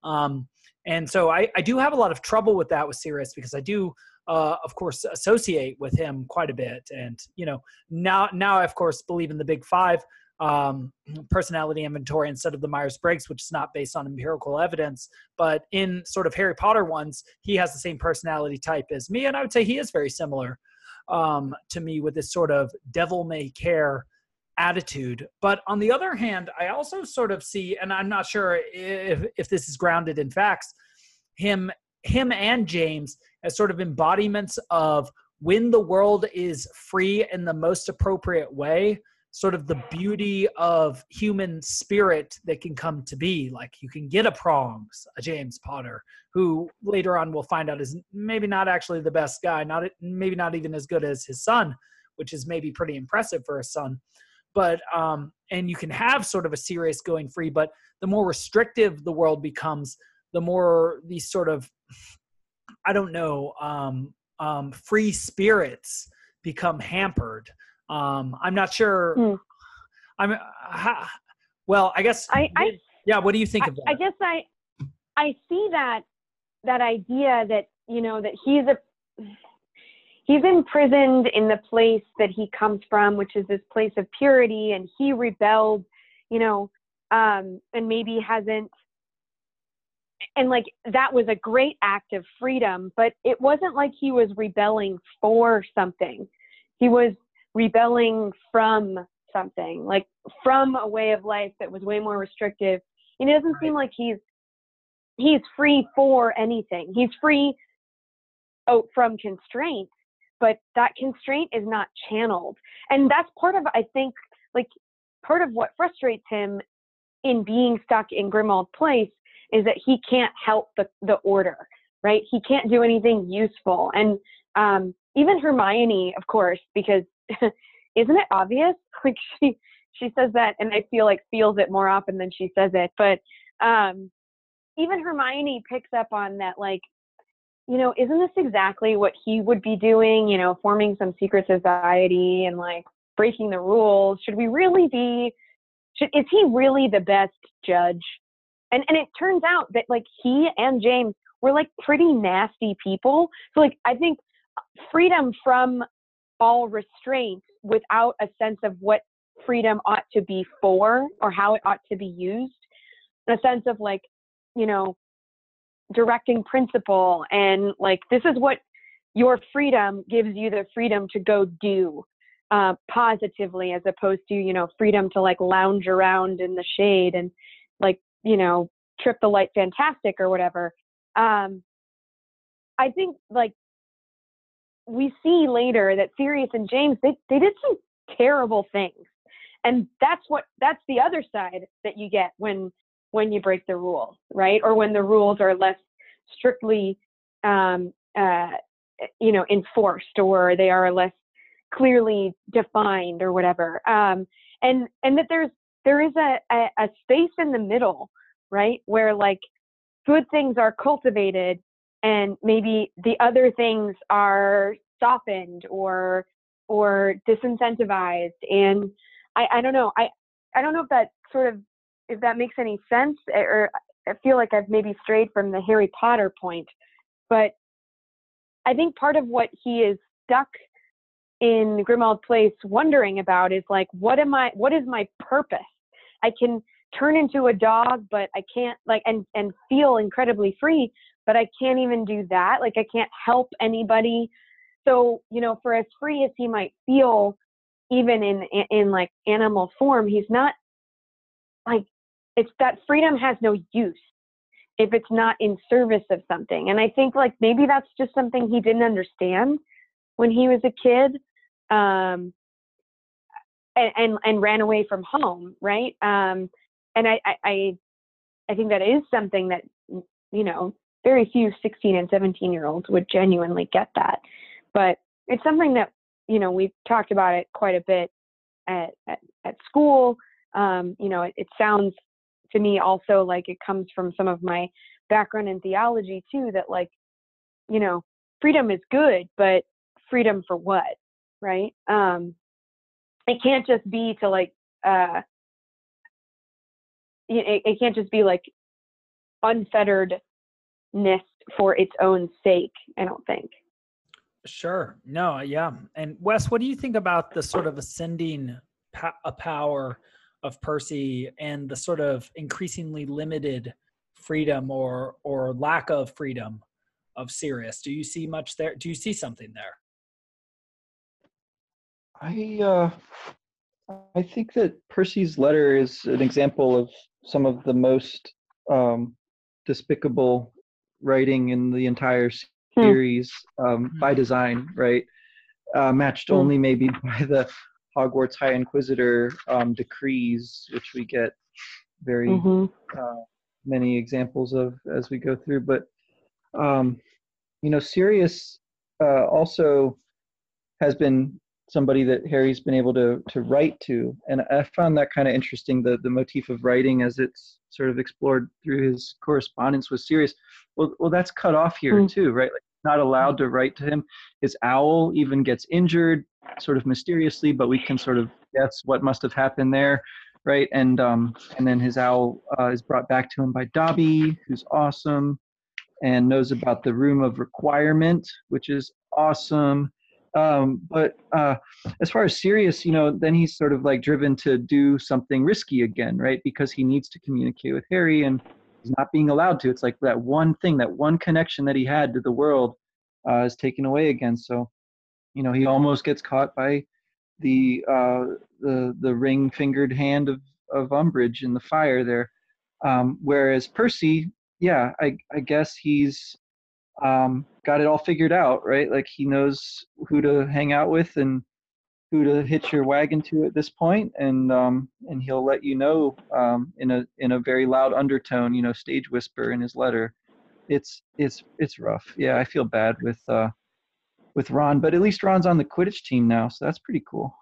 Um, and so I, I do have a lot of trouble with that with Sirius because I do uh, of course, associate with him quite a bit. And you know, now now I of course believe in the Big Five um, personality inventory instead of the Myers Briggs, which is not based on empirical evidence. But in sort of Harry Potter ones, he has the same personality type as me, and I would say he is very similar um, to me with this sort of devil may care attitude. But on the other hand, I also sort of see, and I'm not sure if if this is grounded in facts, him him and James as sort of embodiments of when the world is free in the most appropriate way sort of the beauty of human spirit that can come to be like you can get a prongs a james potter who later on we'll find out is maybe not actually the best guy not maybe not even as good as his son which is maybe pretty impressive for a son. But um, and you can have sort of a Sirius going free, but the more restrictive the world becomes, the more these sort of I don't know um, um, free spirits become hampered. Um, I'm not sure. Mm. I'm uh, well. I guess. I, I yeah. What do you think I, of that? I guess I I see that that idea that you know that he's a he's imprisoned in the place that he comes from, which is this place of purity, and he rebelled, you know, um, and maybe hasn't and like that was a great act of freedom but it wasn't like he was rebelling for something. He was rebelling from something like from a way of life that was way more restrictive. And it doesn't right. seem like he's he's free for anything. He's free oh, from constraint but that constraint is not channeled. And that's part of i think like part of what frustrates him in being stuck in grimmauld place is that he can't help the, the order, right? He can't do anything useful. And um, even Hermione, of course, because <laughs> isn't it obvious? <laughs> Like she she says that, and I feel like feels it more often than she says it. But um, even Hermione picks up on that, like, you know, isn't this exactly what he would be doing? You know, forming some secret society and like breaking the rules. Should we really be? Should, is he really the best judge and and it turns out that like he and James were like pretty nasty people. So like I think freedom from all restraint without a sense of what freedom ought to be for or how it ought to be used, in a sense of like, you know, directing principle and like this is what your freedom gives you the freedom to go do uh, positively as opposed to you know freedom to like lounge around in the shade and you know, trip the light fantastic or whatever. Um, I think like we see later that Sirius and James they they did some terrible things, and that's what that's the other side that you get when when you break the rules, right? Or when the rules are less strictly, um, uh, you know, enforced, or they are less clearly defined, or whatever. Um, and and that there's there is a, a, a space in the middle, right? Where like good things are cultivated and maybe the other things are softened or or disincentivized and I, I don't know I I don't know if that sort of if that makes any sense eh, or I feel like I've maybe strayed from the Harry Potter point but I think part of what he is stuck in Grimmauld Place wondering about is like what am I what is my purpose I can turn into a dog, but I can't like and and feel incredibly free, but I can't even do that. Like I can't help anybody. So, you know, for as free as he might feel even in in, like animal form, he's not like it's that freedom has no use if it's not in service of something. And I think like maybe that's just something he didn't understand when he was a kid. Um, and, and, and ran away from home, right? Um, and I, I, I think that is something that you know very few 16 and 17 year olds would genuinely get that, but it's something that you know we've talked about it quite a bit at at, at school. Um, you know, it, it sounds to me also like it comes from some of my background in theology too. That like, you know, freedom is good, but freedom for what, right? Um, it can't just be to like uh it, it can't just be like unfetteredness for its own sake i don't think. Sure. No yeah. And wes what do you think about the sort of ascending a power of percy and the sort of increasingly limited freedom or or lack of freedom of sirius? Do you see much there? Do you see something there I uh, I think that Percy's letter is an example of some of the most um, despicable writing in the entire hmm. series um, by design, right? Uh, matched hmm. only maybe <laughs> by the Hogwarts High Inquisitor um, decrees, which we get very mm-hmm. uh, many examples of as we go through. But um, you know, Sirius uh, also has been somebody that Harry's been able to to write to, and I found that kind of interesting. The the motif of writing as it's sort of explored through his correspondence with Sirius. Well, well, that's cut off here mm. too, right? Like not allowed to write to him. His owl even gets injured, sort of mysteriously, but we can sort of guess what must have happened there, right? And um, and then his owl uh, is brought back to him by Dobby, who's awesome, and knows about the room of requirement, which is awesome. Um, but uh, as far as Sirius, you know, then he's sort of like driven to do something risky again, right? Because he needs to communicate with Harry and he's not being allowed to. It's like that one thing, that one connection that he had to the world uh, is taken away again. So, you know, he almost gets caught by the uh, the the ring fingered hand of of Umbridge in the fire there. Um, whereas Percy, yeah, I I guess he's um, got it all figured out, right? Like he knows who to hang out with and who to hitch your wagon to at this point, and um, and he'll let you know um, in a in a very loud undertone, you know, stage whisper in his letter. It's it's it's rough. Yeah, I feel bad with uh, with Ron, but at least Ron's on the Quidditch team now, so that's pretty cool.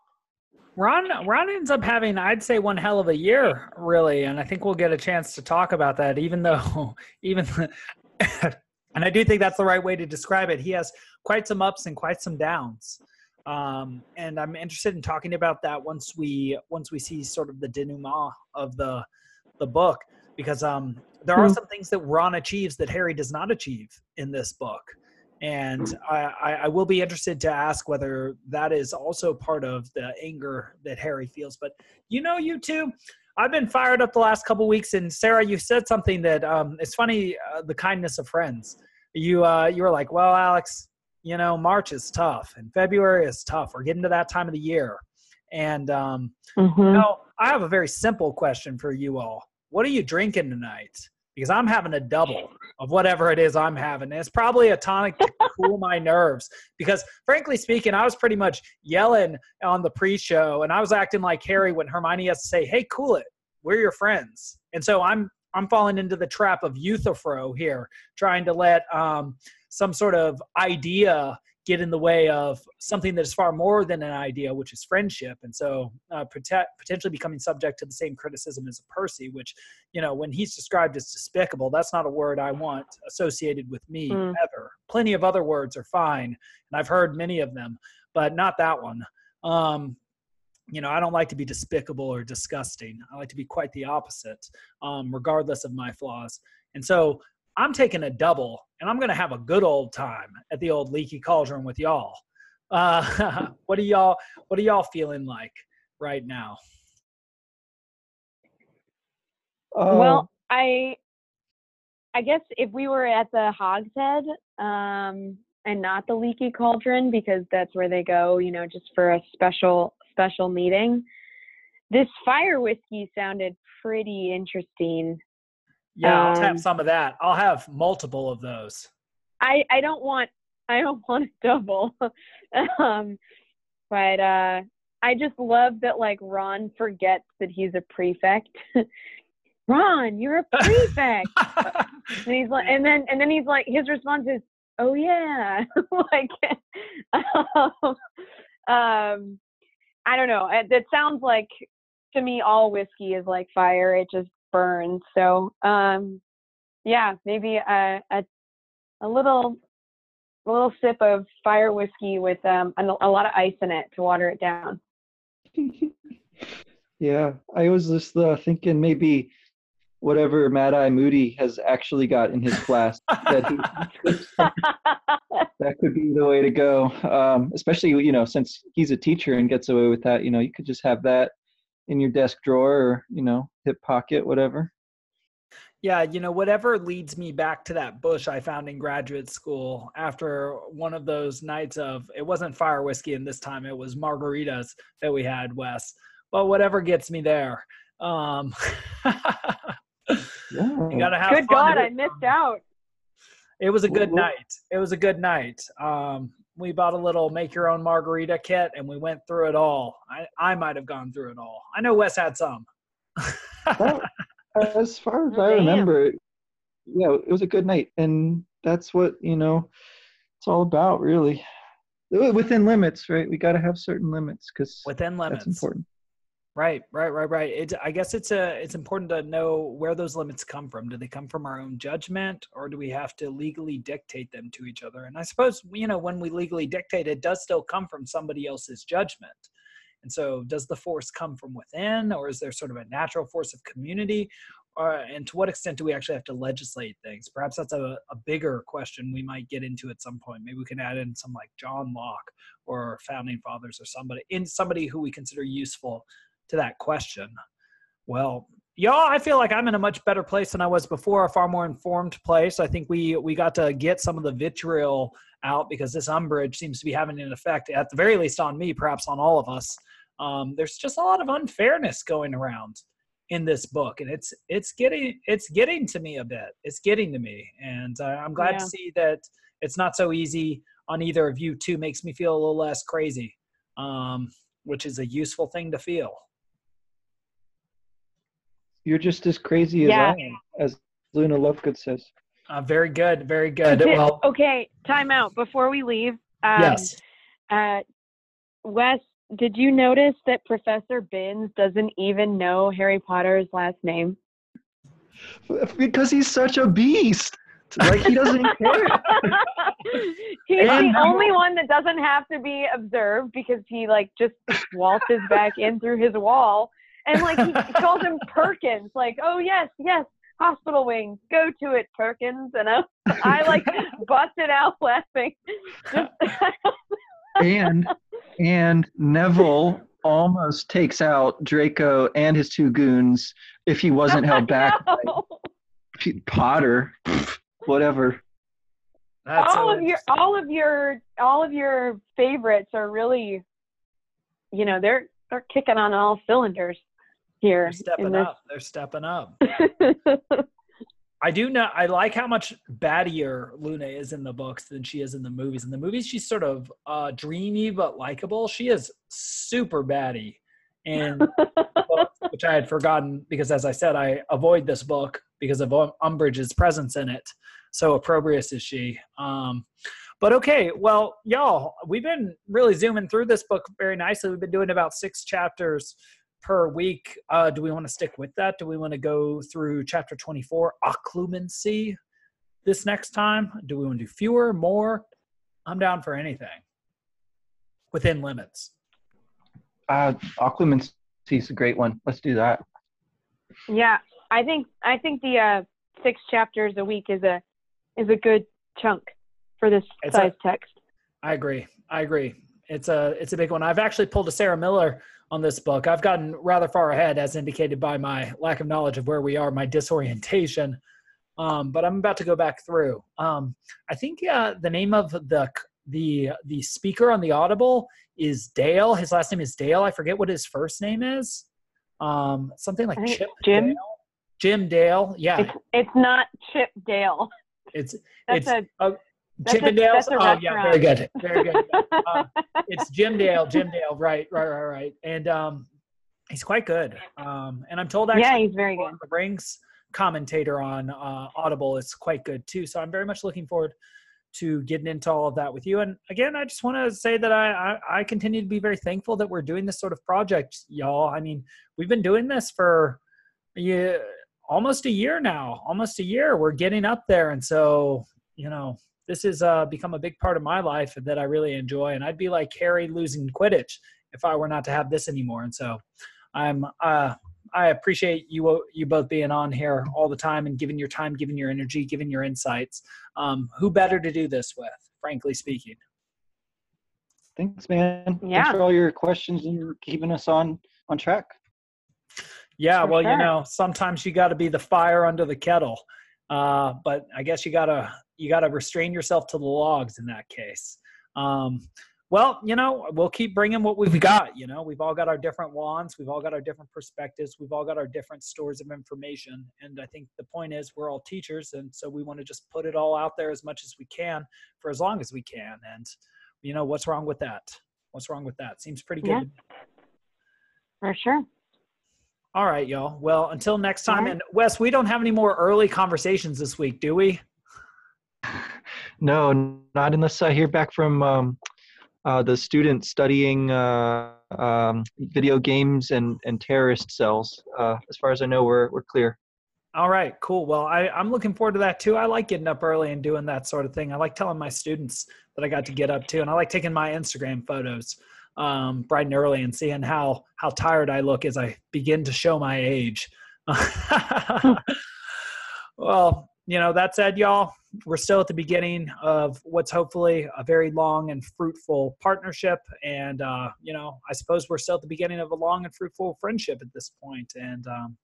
Ron Ron ends up having, I'd say, one hell of a year, really, and I think we'll get a chance to talk about that. Even though, <laughs> even <laughs> and I do think that's the right way to describe it. He has quite some ups and quite some downs. Um, and I'm interested in talking about that once we once we see sort of the denouement of the the book because um, there are hmm. some things that Ron achieves that Harry does not achieve in this book, and I, I will be interested to ask whether that is also part of the anger that Harry feels. But you know, you two, I've been fired up the last couple weeks, and Sarah, you said something that um, it's funny. Uh, the kindness of friends. You uh, you were like, well, Alex, you know, March is tough, and February is tough. We're getting to that time of the year, and um, mm-hmm. you know, I have a very simple question for you all. What are you drinking tonight? Because I'm having a double of whatever it is I'm having. And it's probably a tonic to <laughs> cool my nerves. Because frankly speaking, I was pretty much yelling on the pre-show, and I was acting like Harry when Hermione has to say, "Hey, cool it. We're your friends." And so I'm I'm falling into the trap of Euthyphro here, trying to let um, some sort of idea get in the way of something that is far more than an idea, which is friendship. And so uh, potentially becoming subject to the same criticism as a Percy, which, you know, when he's described as despicable, that's not a word I want associated with me mm. ever. Plenty of other words are fine, and I've heard many of them, but not that one. Um, you know, I don't like to be despicable or disgusting. I like to be quite the opposite, um, regardless of my flaws. And so I'm taking a double and I'm going to have a good old time at the old leaky cauldron with y'all. Uh, <laughs> what are y'all, what are y'all feeling like right now? Uh, well, I, I guess if we were at the Hogshead, um, and not the leaky cauldron because that's where they go, you know, just for a special special meeting. This fire whiskey sounded pretty interesting. Yeah, I'll have um, some of that. I'll have multiple of those. I I don't want I don't <laughs> want a double. <laughs> um, but uh, I just love that like Ron forgets that he's a prefect. <laughs> Ron, you're a prefect. and he's like, and then and then he's like, his response is, "Oh yeah," like, um, I don't know. It, it sounds like to me all whiskey is like fire. It just burns. So um, yeah, maybe a, a a little a little sip of fire whiskey with um, a, a lot of ice in it to water it down. <laughs> yeah, I was just uh, thinking maybe whatever Mad Eye Moody has actually got in his class. that, he, that could be the way to go. Um, especially you know since he's a teacher and gets away with that. You know you could just have that in your desk drawer or you know hip pocket, whatever. Yeah, you know, whatever leads me back to that bush I found in graduate school after one of those nights of it wasn't fire whiskey and this time it was margaritas that we had, Wes. But whatever gets me there. Um, <laughs> Yeah. You gotta have good God, I missed out. It was a good night. It was a good night. Um, we bought a little make your own margarita kit and we went through it all. I, I might have gone through it all. I know Wes had some. <laughs> well, as far as oh, I remember, yeah, it was a good night. And that's what, you know, it's all about, really. within limits, right? We got to have certain limits because within limits. That's important. Right, right, right, right. It, I guess it's a it's important to know where those limits come from. Do they come from our own judgment, or do we have to legally dictate them to each other? And I suppose you know when we legally dictate, it does still come from somebody else's judgment. And so, does the force come from within, or is there sort of a natural force of community? Uh, and to what extent do we actually have to legislate things? Perhaps that's a, a bigger question we might get into at some point. Maybe we can add in some like John Locke or founding fathers or somebody in somebody who we consider useful to that question. Well, y'all, I feel like I'm in a much better place than I was before, a far more informed place. I think we we got to get some of the vitriol out because this umbrage seems to be having an effect, at the very least on me, perhaps on all of us. Um, there's just a lot of unfairness going around in this book, and it's it's getting it's getting to me a bit. It's getting to me, and uh, I'm glad yeah. to see that it's not so easy on either of you two. Makes me feel a little less crazy, um, which is a useful thing to feel. You're just as crazy as. I am, as Luna Lovegood says. Uh, very good, very good. Okay, well, okay, time out before we leave. Um, yes. Uh, Wes, did you notice that Professor Binns doesn't even know Harry Potter's last name? Because he's such a beast. Like he doesn't <laughs> care. <laughs> he's and the only one that doesn't have to be observed because he like just waltzes back in through his wall and like he calls him Perkins, like, oh yes, yes, hospital wings, go to it, Perkins. And <laughs> I, I like busted out laughing. and and Neville almost takes out Draco and his two goons if he wasn't <laughs> held back by Potter. <laughs> Whatever. That's all of your all of your all of your favorites are really you know they're they're kicking on all cylinders here. They're stepping up. They're stepping up. <laughs> I do know. I like how much battier Luna is in the books than she is in the movies. In the movies, she's sort of uh, dreamy but likable. She is super batty, and <laughs> which I had forgotten because, as I said, I avoid this book because of Umbridge's presence in it. So opprobrious is she. Um, but okay, well, y'all, we've been really zooming through this book very nicely. We've been doing about six chapters per week. Uh, do we want to stick with that? Do we want to go through chapter 24, occlumency, this next time? Do we want to do fewer, more? I'm down for anything within limits. Uh, occlumency is a great one. Let's do that. Yeah, I think I think the uh, six chapters a week is a is a good chunk for this it's size a, text. I agree. I agree. It's a it's a big one. I've actually pulled a Sarah Miller on this book. I've gotten rather far ahead, as indicated by my lack of knowledge of where we are, my disorientation. Um, but I'm about to go back through. Um, I think uh, the name of the the the speaker on the Audible is Dale. His last name is Dale. I forget what his first name is. Um, something like Chip Jim. Dale. Jim Dale. Yeah. It's, it's not Chip Dale. It's That's it's a, a Chippendales. oh yeah, very good, very good. <laughs> uh, it's Jim Dale. Jim Dale. Right, right, right, right. And um, he's quite good. Um, and I'm told actually, yeah, he's very good. The Rings commentator on uh, Audible is quite good too. So I'm very much looking forward to getting into all of that with you. And again, I just want to say that I, I, I continue to be very thankful that we're doing this sort of project, y'all. I mean, we've been doing this for yeah, almost a year now. Almost a year. We're getting up there, and so you know this has uh, become a big part of my life that I really enjoy. And I'd be like Harry losing Quidditch if I were not to have this anymore. And so I'm uh, I appreciate you you both being on here all the time and giving your time, giving your energy, giving your insights. Um, who better to do this with, frankly speaking? Thanks, man. Yeah. Thanks for all your questions and keeping us on on track. Yeah, for well, sure. you know, sometimes you got to be the fire under the kettle. Uh, but I guess you gotta you gotta restrain yourself to the logs in that case. Um, well, you know, we'll keep bringing what we've got. You know, we've all got our different wands, we've all got our different perspectives, we've all got our different stores of information. And I think the point is, we're all teachers, and so we want to just put it all out there as much as we can for as long as we can. And you know, what's wrong with that? What's wrong with that? Seems pretty good. Yeah. For sure. All right, y'all. Well, until next time. Right. And Wes, we don't have any more early conversations this week, do we? <laughs> No, not unless I hear back from um, uh, the student studying uh, um, video games and, and terrorist cells. Uh, as far as I know, we're, we're clear. All right, cool. Well, I, I'm looking forward to that too. I like getting up early and doing that sort of thing. I like telling my students that I got to get up too, and I like taking my Instagram photos um, bright and early and seeing how how tired I look as I begin to show my age. <laughs> well, you know, that said, y'all, we're still at the beginning of what's hopefully a very long and fruitful partnership. And, uh, you know, I suppose we're still at the beginning of a long and fruitful friendship at this point. And, um,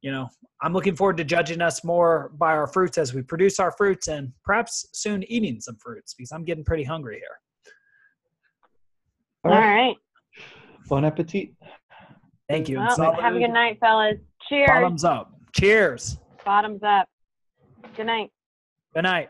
you know, I'm looking forward to judging us more by our fruits as we produce our fruits and perhaps soon eating some fruits because I'm getting pretty hungry here. All right. Bon appetit. Thank you. Well, have a good night, fellas. Cheers. Bottoms up. Cheers. Bottoms up. Good night. Good night.